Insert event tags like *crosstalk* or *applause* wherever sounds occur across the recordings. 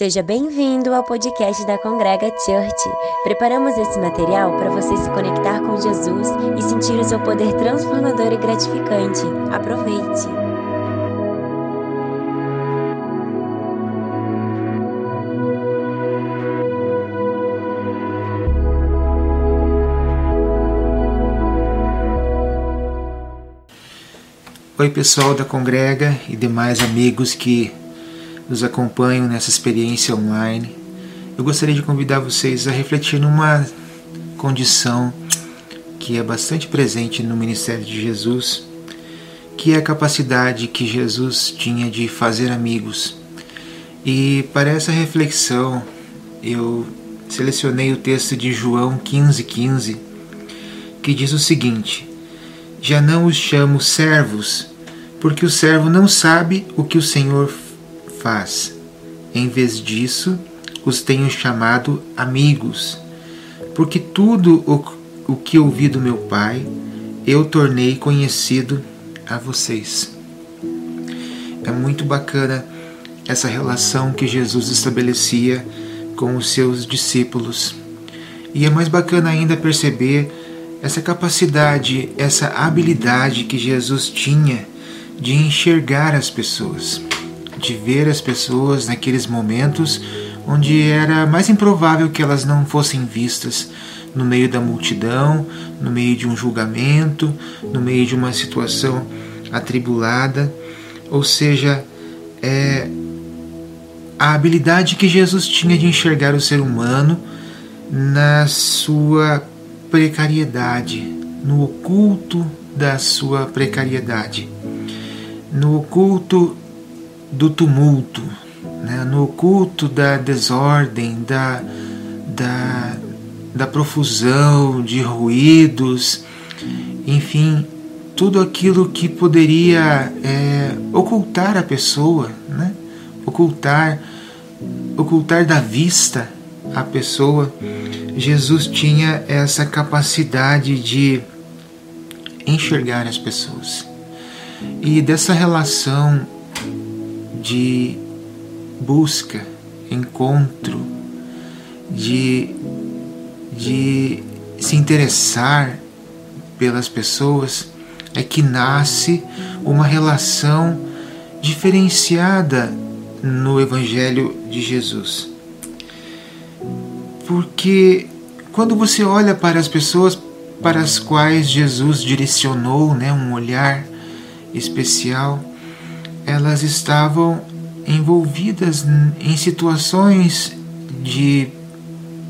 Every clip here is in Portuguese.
Seja bem-vindo ao podcast da Congrega Church. Preparamos esse material para você se conectar com Jesus e sentir o seu poder transformador e gratificante. Aproveite! Oi, pessoal da Congrega e demais amigos que nos acompanham nessa experiência online. Eu gostaria de convidar vocês a refletir numa condição que é bastante presente no ministério de Jesus, que é a capacidade que Jesus tinha de fazer amigos. E para essa reflexão, eu selecionei o texto de João 15,15, 15, que diz o seguinte: Já não os chamo servos, porque o servo não sabe o que o Senhor faz. Em vez disso, os tenho chamado amigos, porque tudo o, o que ouvi do meu Pai eu tornei conhecido a vocês. É muito bacana essa relação que Jesus estabelecia com os seus discípulos. E é mais bacana ainda perceber essa capacidade, essa habilidade que Jesus tinha de enxergar as pessoas, de ver as pessoas naqueles momentos onde era mais improvável que elas não fossem vistas no meio da multidão, no meio de um julgamento, no meio de uma situação atribulada, ou seja, é a habilidade que Jesus tinha de enxergar o ser humano na sua precariedade, no oculto da sua precariedade no oculto do tumulto, né? no oculto da desordem, da, da, da profusão de ruídos, enfim, tudo aquilo que poderia é, ocultar a pessoa, né? ocultar, ocultar da vista a pessoa. Jesus tinha essa capacidade de enxergar as pessoas. E dessa relação de busca, encontro, de, de se interessar pelas pessoas, é que nasce uma relação diferenciada no Evangelho de Jesus. Porque quando você olha para as pessoas para as quais Jesus direcionou né, um olhar especial, elas estavam envolvidas em situações de,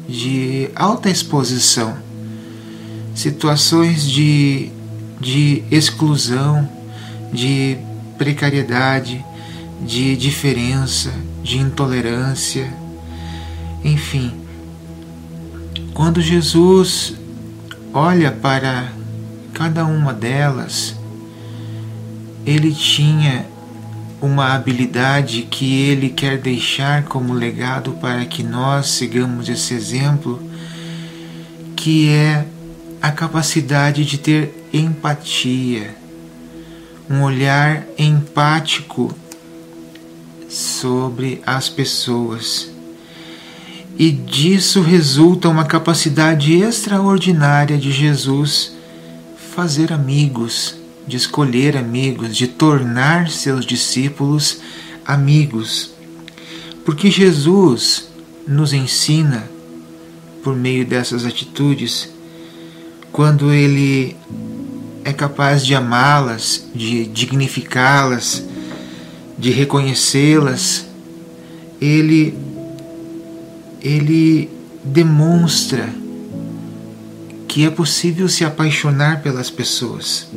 de alta exposição, situações de, de exclusão, de precariedade, de diferença, de intolerância, enfim. Quando Jesus olha para cada uma delas, ele tinha uma habilidade que ele quer deixar como legado para que nós sigamos esse exemplo, que é a capacidade de ter empatia, um olhar empático sobre as pessoas. E disso resulta uma capacidade extraordinária de Jesus fazer amigos de escolher amigos, de tornar seus discípulos amigos. Porque Jesus nos ensina, por meio dessas atitudes, quando Ele é capaz de amá-las, de dignificá-las, de reconhecê-las, Ele, Ele demonstra que é possível se apaixonar pelas pessoas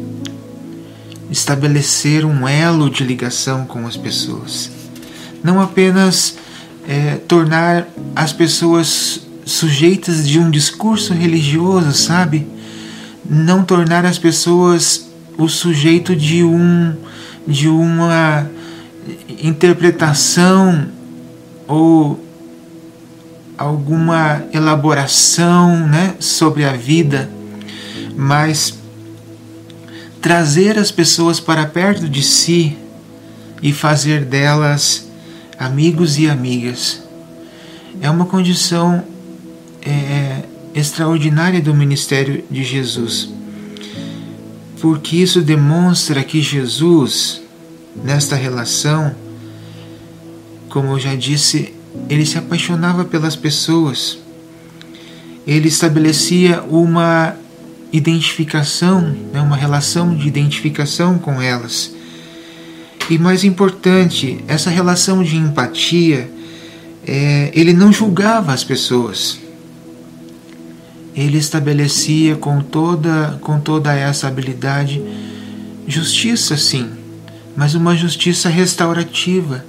estabelecer um elo de ligação com as pessoas. Não apenas é, tornar as pessoas sujeitas de um discurso religioso, sabe? Não tornar as pessoas o sujeito de um de uma interpretação ou alguma elaboração, né, sobre a vida, mas trazer as pessoas para perto de si e fazer delas amigos e amigas, é uma condição é, extraordinária do ministério de Jesus, porque isso demonstra que Jesus, nesta relação, como eu já disse, ele se apaixonava pelas pessoas, ele estabelecia uma identificação, né, uma relação de identificação com elas. E mais importante, essa relação de empatia, é, ele não julgava as pessoas. Ele estabelecia com toda, com toda essa habilidade justiça, sim, mas uma justiça restaurativa,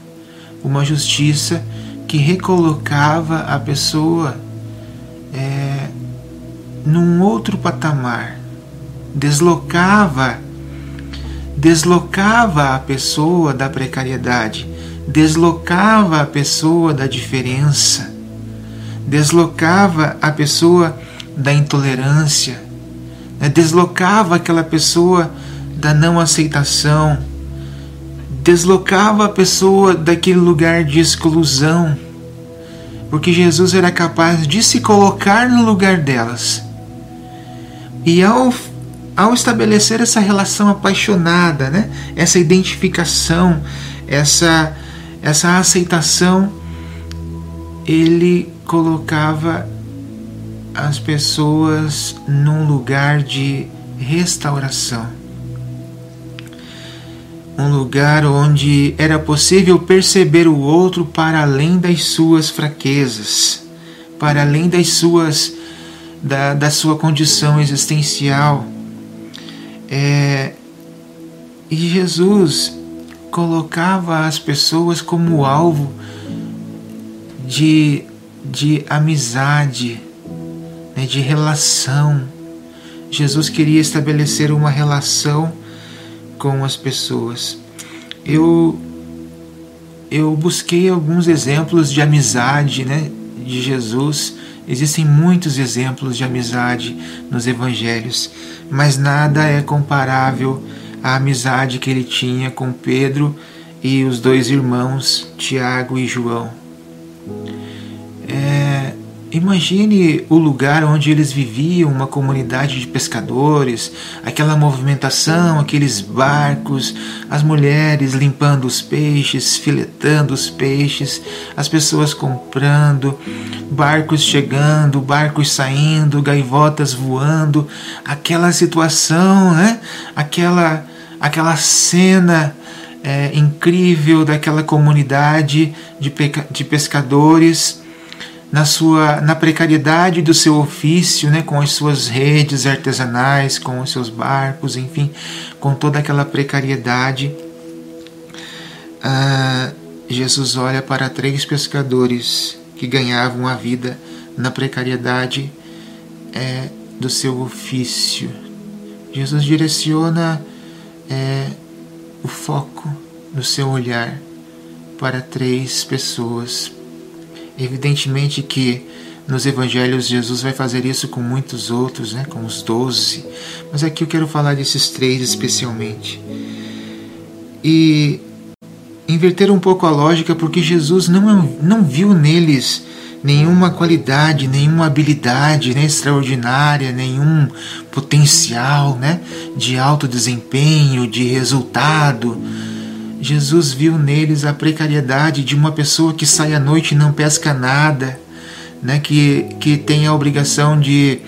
uma justiça que recolocava a pessoa num outro patamar, deslocava, deslocava a pessoa da precariedade, deslocava a pessoa da diferença, deslocava a pessoa da intolerância, né? deslocava aquela pessoa da não aceitação, deslocava a pessoa daquele lugar de exclusão, porque Jesus era capaz de se colocar no lugar delas. E ao, ao estabelecer essa relação apaixonada, né? essa identificação, essa, essa aceitação, ele colocava as pessoas num lugar de restauração. Um lugar onde era possível perceber o outro para além das suas fraquezas, para além das suas da, da sua condição existencial. É, e Jesus colocava as pessoas como alvo de, de amizade, né, de relação. Jesus queria estabelecer uma relação com as pessoas. Eu eu busquei alguns exemplos de amizade, né, de Jesus. Existem muitos exemplos de amizade nos evangelhos, mas nada é comparável à amizade que ele tinha com Pedro e os dois irmãos, Tiago e João. É, Imagine o lugar onde eles viviam, uma comunidade de pescadores, aquela movimentação, aqueles barcos, as mulheres limpando os peixes, filetando os peixes, as pessoas comprando, barcos chegando, barcos saindo, gaivotas voando, aquela situação, né? Aquela aquela cena é, incrível daquela comunidade de, de pescadores na sua na precariedade do seu ofício, né, com as suas redes artesanais, com os seus barcos, enfim, com toda aquela precariedade, ah, Jesus olha para três pescadores que ganhavam a vida na precariedade é, do seu ofício. Jesus direciona é, o foco do seu olhar para três pessoas Evidentemente que nos evangelhos Jesus vai fazer isso com muitos outros, né, com os doze, mas aqui eu quero falar desses três especialmente. E inverter um pouco a lógica, porque Jesus não, não viu neles nenhuma qualidade, nenhuma habilidade né, extraordinária, nenhum potencial né, de alto desempenho, de resultado Jesus viu neles a precariedade de uma pessoa que sai à noite e não pesca nada, né? que, que tem a obrigação de,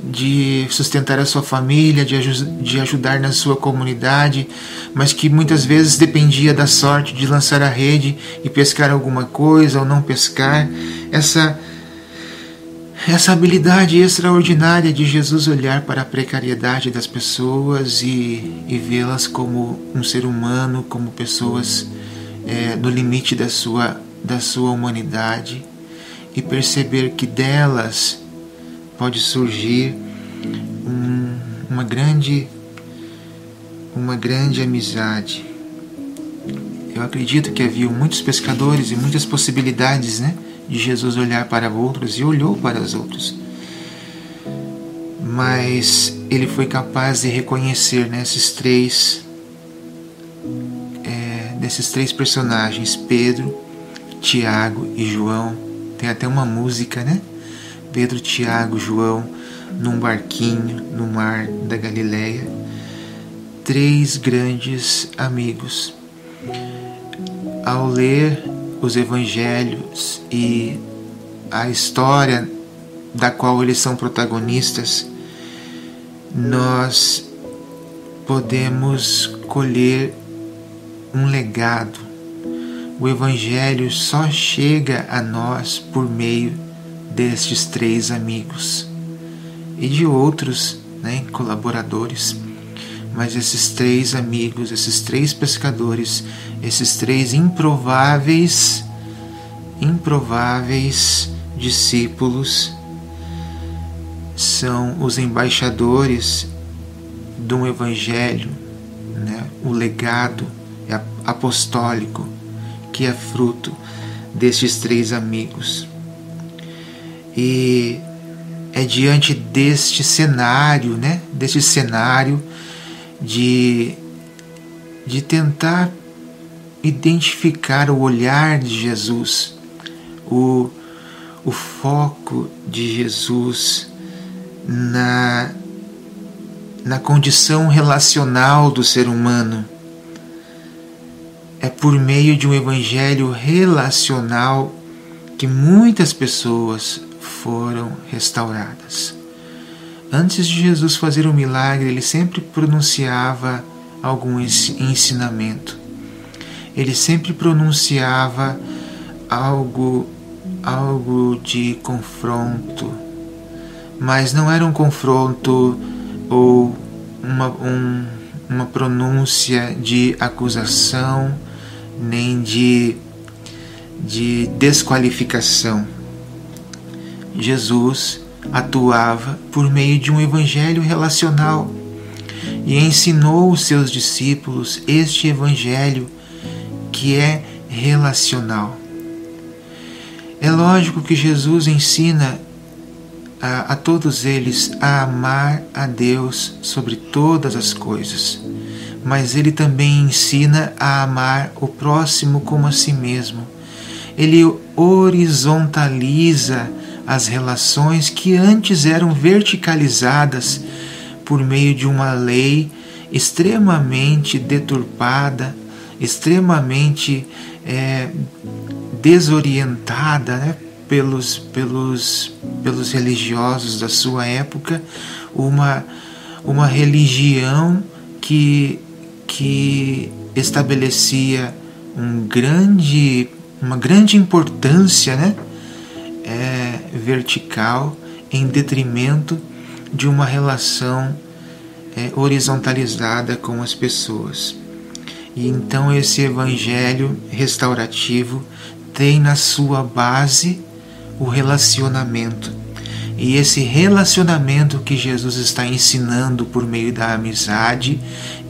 de sustentar a sua família, de, de ajudar na sua comunidade, mas que muitas vezes dependia da sorte de lançar a rede e pescar alguma coisa ou não pescar. Essa essa habilidade extraordinária de Jesus olhar para a precariedade das pessoas e, e vê-las como um ser humano, como pessoas é, no limite da sua, da sua humanidade e perceber que delas pode surgir um, uma grande uma grande amizade. Eu acredito que havia muitos pescadores e muitas possibilidades, né? De Jesus olhar para outros e olhou para os outros. Mas ele foi capaz de reconhecer nesses três, é, desses três personagens, Pedro, Tiago e João, tem até uma música, né? Pedro, Tiago, João, num barquinho no mar da Galileia. Três grandes amigos. Ao ler os evangelhos e a história da qual eles são protagonistas, nós podemos colher um legado. O Evangelho só chega a nós por meio destes três amigos e de outros né, colaboradores. Mas esses três amigos, esses três pescadores, esses três improváveis, improváveis discípulos são os embaixadores de um evangelho, né, o legado apostólico que é fruto destes três amigos. E é diante deste cenário, né, deste cenário de, de tentar identificar o olhar de Jesus, o, o foco de Jesus na, na condição relacional do ser humano. É por meio de um evangelho relacional que muitas pessoas foram restauradas. Antes de Jesus fazer um milagre, ele sempre pronunciava algum ensinamento. Ele sempre pronunciava algo algo de confronto, mas não era um confronto ou uma, um, uma pronúncia de acusação nem de, de desqualificação. Jesus atuava por meio de um evangelho relacional e ensinou os seus discípulos este evangelho que é relacional. É lógico que Jesus ensina a, a todos eles a amar a Deus sobre todas as coisas, mas ele também ensina a amar o próximo como a si mesmo. Ele horizontaliza as relações que antes eram verticalizadas por meio de uma lei extremamente deturpada, extremamente é, desorientada né, pelos, pelos, pelos religiosos da sua época, uma, uma religião que, que estabelecia um grande, uma grande importância né, é, vertical em detrimento de uma relação é, horizontalizada com as pessoas. E então esse evangelho restaurativo tem na sua base o relacionamento. E esse relacionamento que Jesus está ensinando por meio da amizade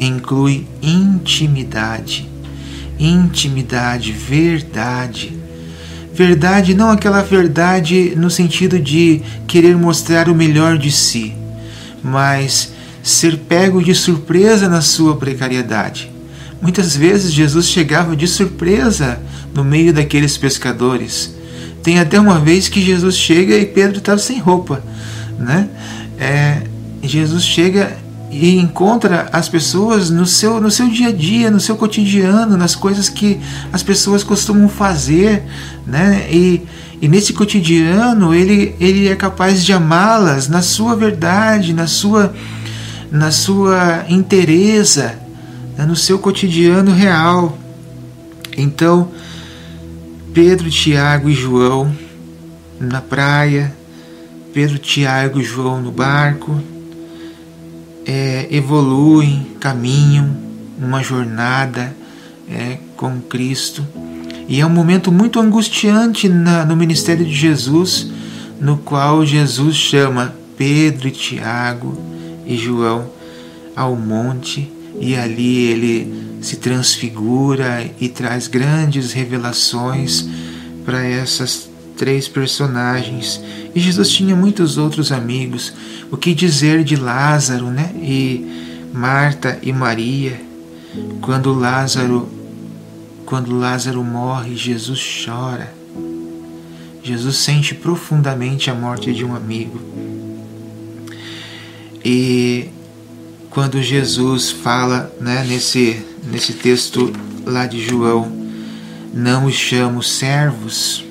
inclui intimidade. Intimidade, verdade. Verdade não aquela verdade no sentido de querer mostrar o melhor de si, mas ser pego de surpresa na sua precariedade. Muitas vezes Jesus chegava de surpresa no meio daqueles pescadores tem até uma vez que Jesus chega e Pedro estava sem roupa, né? É, Jesus chega e encontra as pessoas no seu, no seu dia a dia, no seu cotidiano, nas coisas que as pessoas costumam fazer, né? E, e nesse cotidiano ele, ele é capaz de amá-las na sua verdade, na sua, na sua inteireza, né? no seu cotidiano real. Então, Pedro, Tiago e João na praia, Pedro, Tiago e João no barco, é, evoluem, caminham uma jornada é, com Cristo. E é um momento muito angustiante na, no ministério de Jesus, no qual Jesus chama Pedro, Tiago e João ao monte e ali ele se transfigura e traz grandes revelações para essas três personagens. E Jesus tinha muitos outros amigos. O que dizer de Lázaro, né? E Marta e Maria. Quando Lázaro quando Lázaro morre, Jesus chora. Jesus sente profundamente a morte de um amigo. E quando Jesus fala né, nesse, nesse texto lá de João, não os chamo servos,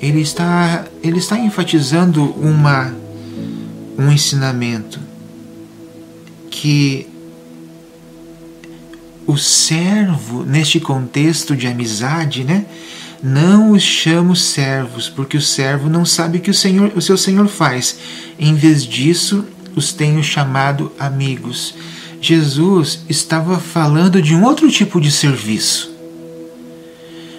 ele está, ele está enfatizando uma, um ensinamento que o servo, neste contexto de amizade, né, não os chamo servos, porque o servo não sabe o que o, senhor, o seu senhor faz. Em vez disso, os tenho chamado amigos. Jesus estava falando de um outro tipo de serviço.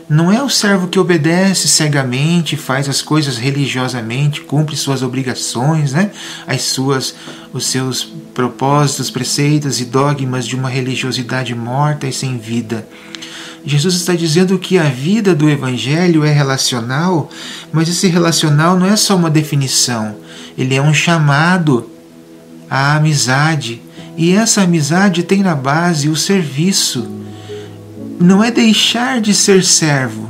Não é o servo que obedece cegamente, faz as coisas religiosamente, cumpre suas obrigações, né? As suas, os seus propósitos, preceitos e dogmas de uma religiosidade morta e sem vida. Jesus está dizendo que a vida do Evangelho é relacional, mas esse relacional não é só uma definição, ele é um chamado à amizade. E essa amizade tem na base o serviço. Não é deixar de ser servo,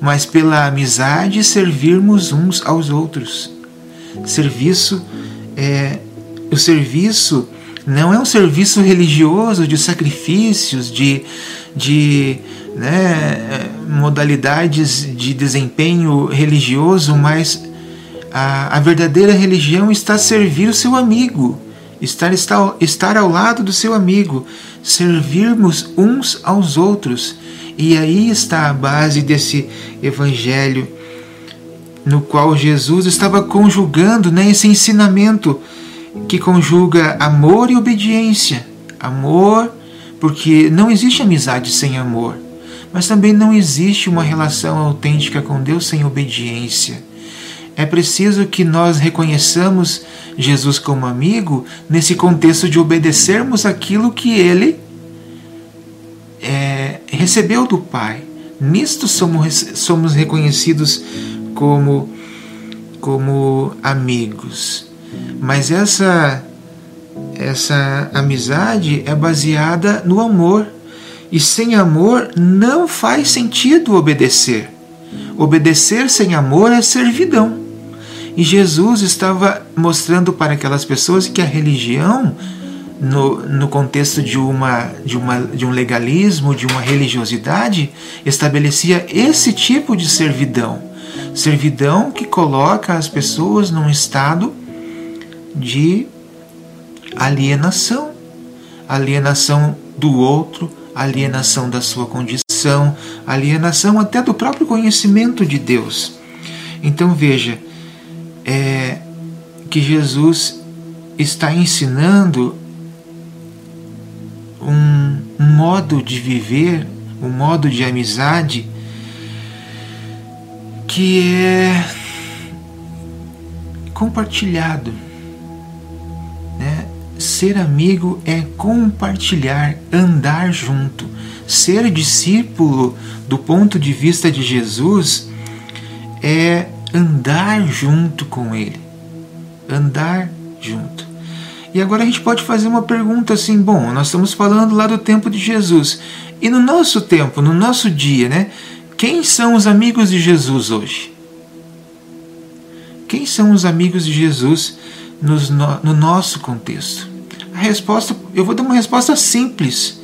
mas pela amizade servirmos uns aos outros. Serviço é o serviço não é um serviço religioso de sacrifícios, de, de né, modalidades de desempenho religioso, mas a, a verdadeira religião está a servir o seu amigo, estar, estar, estar ao lado do seu amigo, servirmos uns aos outros. E aí está a base desse evangelho no qual Jesus estava conjugando né, esse ensinamento que conjuga amor e obediência. Amor, porque não existe amizade sem amor. Mas também não existe uma relação autêntica com Deus sem obediência. É preciso que nós reconheçamos Jesus como amigo nesse contexto de obedecermos aquilo que ele é, recebeu do Pai. Nisto somos, somos reconhecidos como, como amigos. Mas essa, essa amizade é baseada no amor. E sem amor não faz sentido obedecer. Obedecer sem amor é servidão. E Jesus estava mostrando para aquelas pessoas que a religião, no, no contexto de, uma, de, uma, de um legalismo, de uma religiosidade, estabelecia esse tipo de servidão. Servidão que coloca as pessoas num estado de alienação alienação do outro, alienação da sua condição, alienação até do próprio conhecimento de Deus. Então veja, é, que Jesus está ensinando um, um modo de viver, um modo de amizade que é compartilhado Ser amigo é compartilhar, andar junto. Ser discípulo, do ponto de vista de Jesus, é andar junto com Ele. Andar junto. E agora a gente pode fazer uma pergunta assim: bom, nós estamos falando lá do tempo de Jesus. E no nosso tempo, no nosso dia, né? Quem são os amigos de Jesus hoje? Quem são os amigos de Jesus no, no nosso contexto? A resposta, eu vou dar uma resposta simples,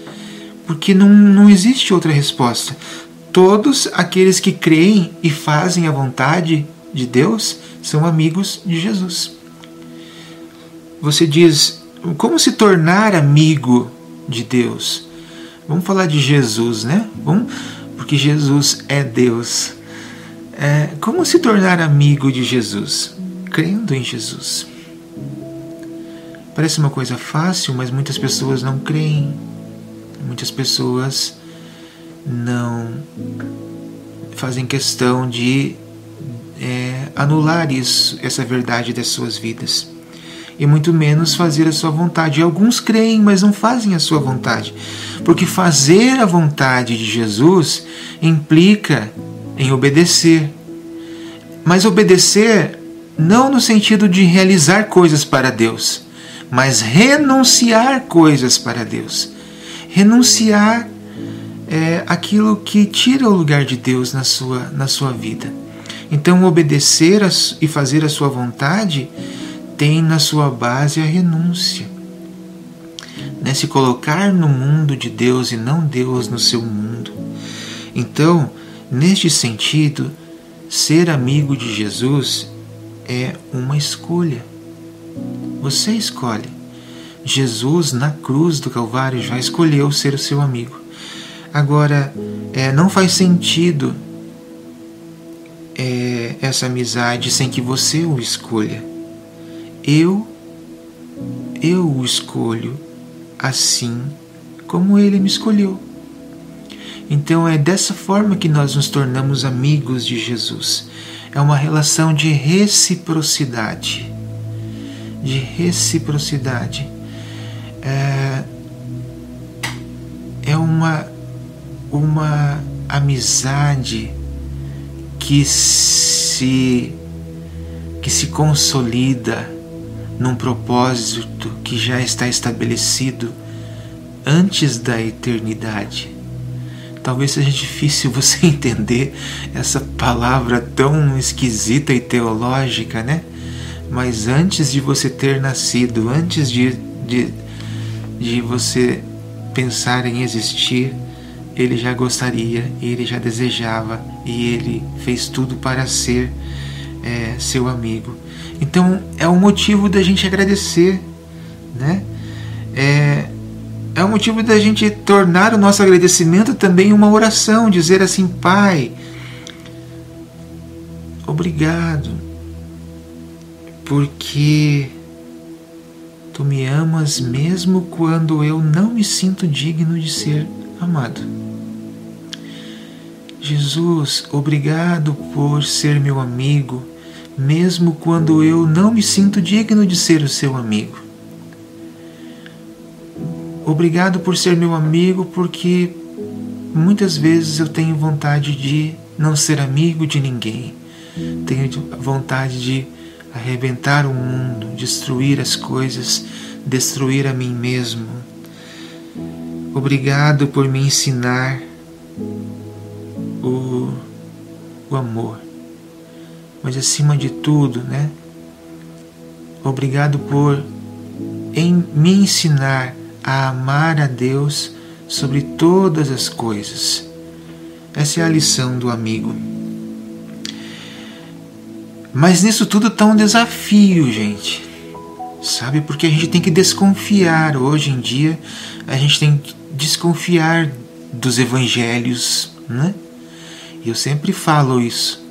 porque não, não existe outra resposta. Todos aqueles que creem e fazem a vontade de Deus são amigos de Jesus. Você diz, como se tornar amigo de Deus? Vamos falar de Jesus, né? Vamos, porque Jesus é Deus. É, como se tornar amigo de Jesus? Crendo em Jesus. Parece uma coisa fácil, mas muitas pessoas não creem. Muitas pessoas não fazem questão de é, anular isso, essa verdade das suas vidas. E muito menos fazer a sua vontade. Alguns creem, mas não fazem a sua vontade. Porque fazer a vontade de Jesus implica em obedecer. Mas obedecer não no sentido de realizar coisas para Deus mas renunciar coisas para Deus. Renunciar é, aquilo que tira o lugar de Deus na sua, na sua vida. Então, obedecer e fazer a sua vontade tem na sua base a renúncia. Né? Se colocar no mundo de Deus e não Deus no seu mundo. Então, neste sentido, ser amigo de Jesus é uma escolha. Você escolhe. Jesus, na cruz do Calvário, já escolheu ser o seu amigo. Agora, é, não faz sentido é, essa amizade sem que você o escolha. Eu, eu o escolho assim como ele me escolheu. Então é dessa forma que nós nos tornamos amigos de Jesus. É uma relação de reciprocidade. De reciprocidade. É, é uma, uma amizade que se, que se consolida num propósito que já está estabelecido antes da eternidade. Talvez seja difícil *laughs* você entender essa palavra tão esquisita e teológica, né? Mas antes de você ter nascido, antes de, de, de você pensar em existir, ele já gostaria, ele já desejava e ele fez tudo para ser é, seu amigo. Então é um motivo da gente agradecer, né? É, é um motivo da gente tornar o nosso agradecimento também uma oração, dizer assim, Pai, obrigado, porque tu me amas mesmo quando eu não me sinto digno de ser amado. Jesus, obrigado por ser meu amigo mesmo quando eu não me sinto digno de ser o seu amigo. Obrigado por ser meu amigo, porque muitas vezes eu tenho vontade de não ser amigo de ninguém. Tenho vontade de arrebentar o mundo, destruir as coisas, destruir a mim mesmo. Obrigado por me ensinar o, o amor mas acima de tudo, né? Obrigado por em me ensinar a amar a Deus sobre todas as coisas. Essa é a lição do amigo. Mas nisso tudo está um desafio, gente. Sabe? Porque a gente tem que desconfiar. Hoje em dia, a gente tem desconfiar dos evangelhos, né? Eu sempre falo isso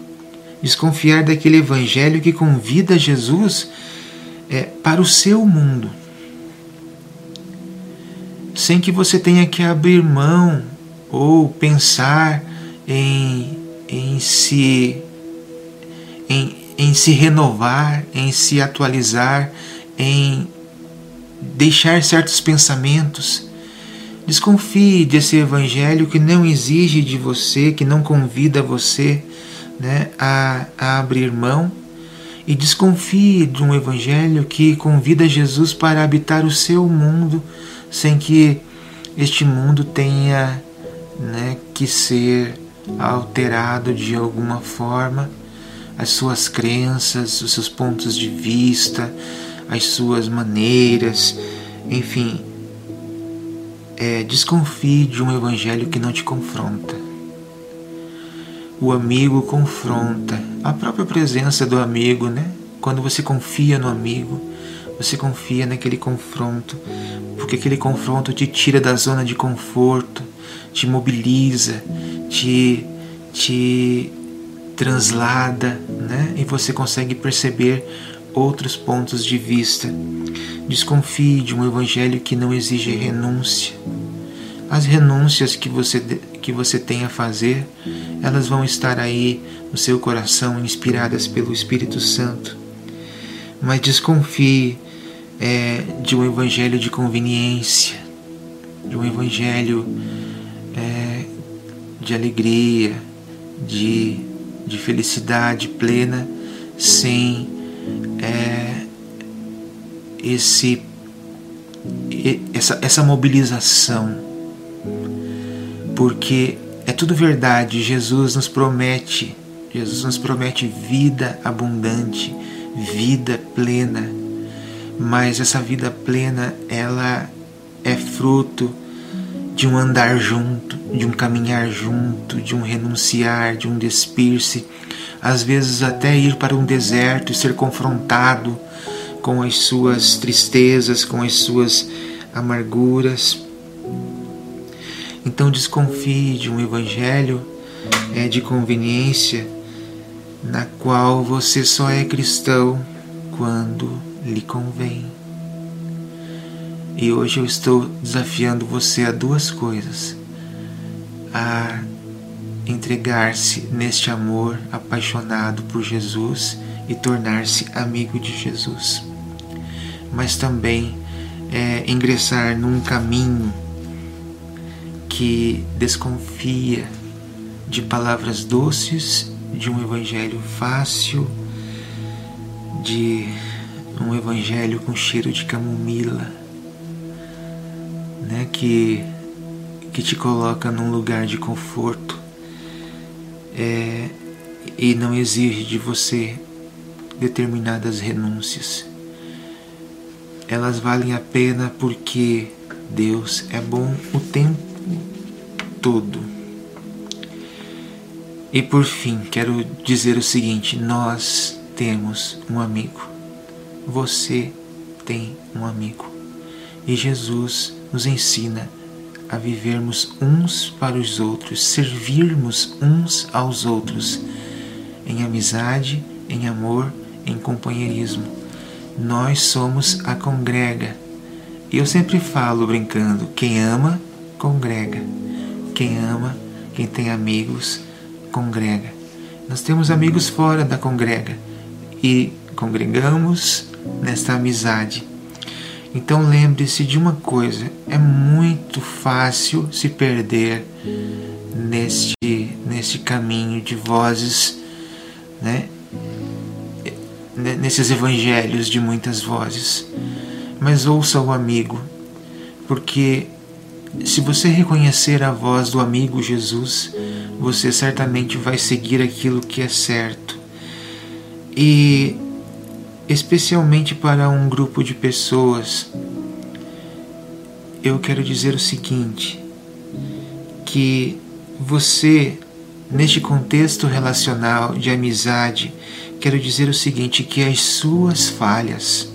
desconfiar daquele evangelho que convida Jesus é, para o seu mundo, sem que você tenha que abrir mão ou pensar em, em se em, em se renovar, em se atualizar, em deixar certos pensamentos. Desconfie desse evangelho que não exige de você, que não convida você né, a, a abrir mão e desconfie de um evangelho que convida Jesus para habitar o seu mundo sem que este mundo tenha né, que ser alterado de alguma forma, as suas crenças, os seus pontos de vista, as suas maneiras, enfim. É, desconfie de um evangelho que não te confronta o amigo confronta. A própria presença do amigo, né? Quando você confia no amigo, você confia naquele confronto, porque aquele confronto te tira da zona de conforto, te mobiliza, te, te translada, né? E você consegue perceber outros pontos de vista. Desconfie de um evangelho que não exige renúncia. As renúncias que você, que você tem a fazer elas vão estar aí no seu coração, inspiradas pelo Espírito Santo. Mas desconfie é, de um evangelho de conveniência, de um evangelho é, de alegria, de, de felicidade plena, sem é, esse, essa, essa mobilização. Porque é tudo verdade. Jesus nos promete Jesus nos promete vida abundante, vida plena. Mas essa vida plena, ela é fruto de um andar junto, de um caminhar junto, de um renunciar, de um despir-se, às vezes até ir para um deserto e ser confrontado com as suas tristezas, com as suas amarguras. Então desconfie de um evangelho é, de conveniência na qual você só é cristão quando lhe convém. E hoje eu estou desafiando você a duas coisas: a entregar-se neste amor apaixonado por Jesus e tornar-se amigo de Jesus, mas também é, ingressar num caminho que desconfia de palavras doces, de um evangelho fácil, de um evangelho com cheiro de camomila, né, que, que te coloca num lugar de conforto é, e não exige de você determinadas renúncias. Elas valem a pena porque Deus é bom o tempo todo. E por fim, quero dizer o seguinte: nós temos um amigo. Você tem um amigo. E Jesus nos ensina a vivermos uns para os outros, servirmos uns aos outros, em amizade, em amor, em companheirismo. Nós somos a congrega. E eu sempre falo brincando: quem ama, congrega. Quem ama, quem tem amigos, congrega. Nós temos amigos fora da congrega e congregamos nesta amizade. Então lembre-se de uma coisa: é muito fácil se perder neste, neste caminho de vozes, né? nesses evangelhos de muitas vozes. Mas ouça o amigo, porque se você reconhecer a voz do amigo Jesus, você certamente vai seguir aquilo que é certo. E especialmente para um grupo de pessoas, eu quero dizer o seguinte: que você, neste contexto relacional de amizade, quero dizer o seguinte: que as suas falhas,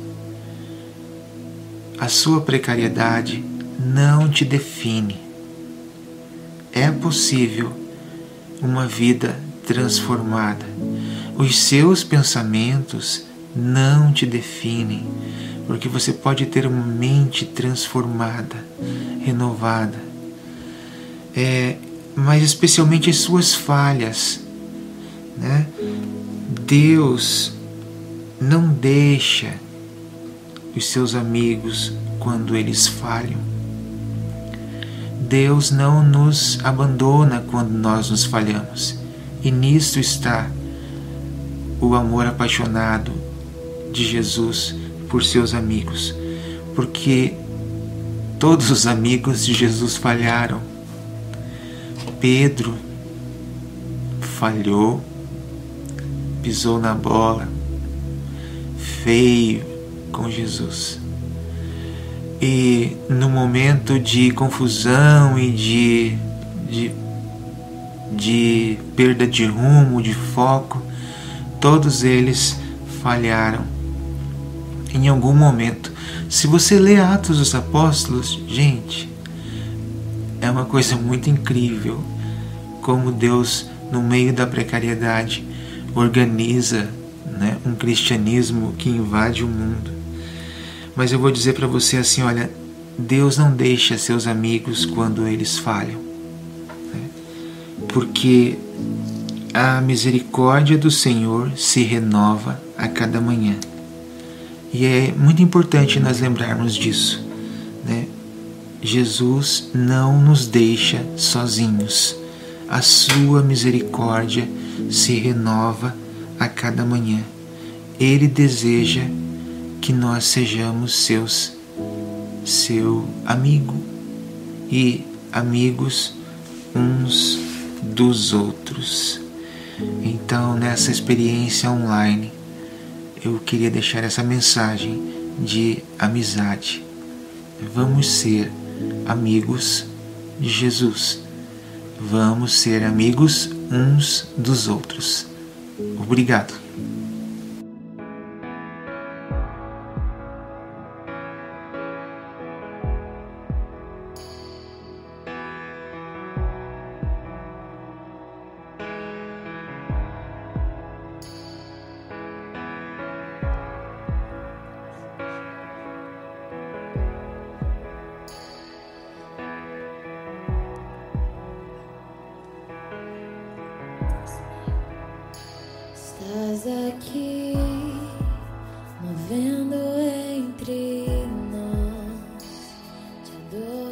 a sua precariedade não te define. É possível uma vida transformada. Os seus pensamentos não te definem, porque você pode ter uma mente transformada, renovada. É, mas especialmente as suas falhas. Né? Deus não deixa os seus amigos quando eles falham. Deus não nos abandona quando nós nos falhamos. E nisto está o amor apaixonado de Jesus por seus amigos, porque todos os amigos de Jesus falharam. Pedro falhou, pisou na bola, feio com Jesus. E no momento de confusão e de, de, de perda de rumo, de foco, todos eles falharam em algum momento. Se você lê Atos dos Apóstolos, gente, é uma coisa muito incrível como Deus, no meio da precariedade, organiza né, um cristianismo que invade o mundo. Mas eu vou dizer para você assim: olha, Deus não deixa seus amigos quando eles falham, né? porque a misericórdia do Senhor se renova a cada manhã. E é muito importante nós lembrarmos disso. Né? Jesus não nos deixa sozinhos. A sua misericórdia se renova a cada manhã. Ele deseja que nós sejamos seus seu amigo e amigos uns dos outros. Então, nessa experiência online, eu queria deixar essa mensagem de amizade. Vamos ser amigos de Jesus. Vamos ser amigos uns dos outros. Obrigado. the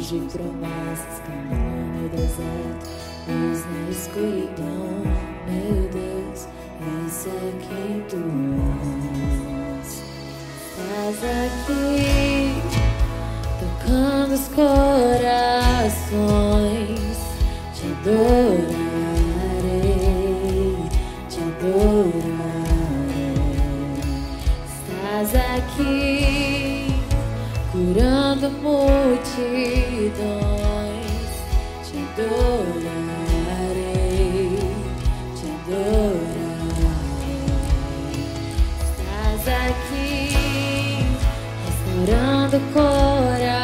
De promessas, caminho no deserto, luz na escuridão. Meu Deus, isso é quem tu és. Estás aqui, tocando os corações, te adorarei, te adorarei. Estás aqui quando multidões te adorarei, te adorarei. Estás aqui restaurando o coração.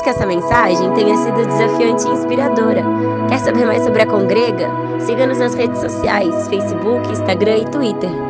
Esperamos que essa mensagem tenha sido desafiante e inspiradora. Quer saber mais sobre a Congrega? Siga-nos nas redes sociais, Facebook, Instagram e Twitter.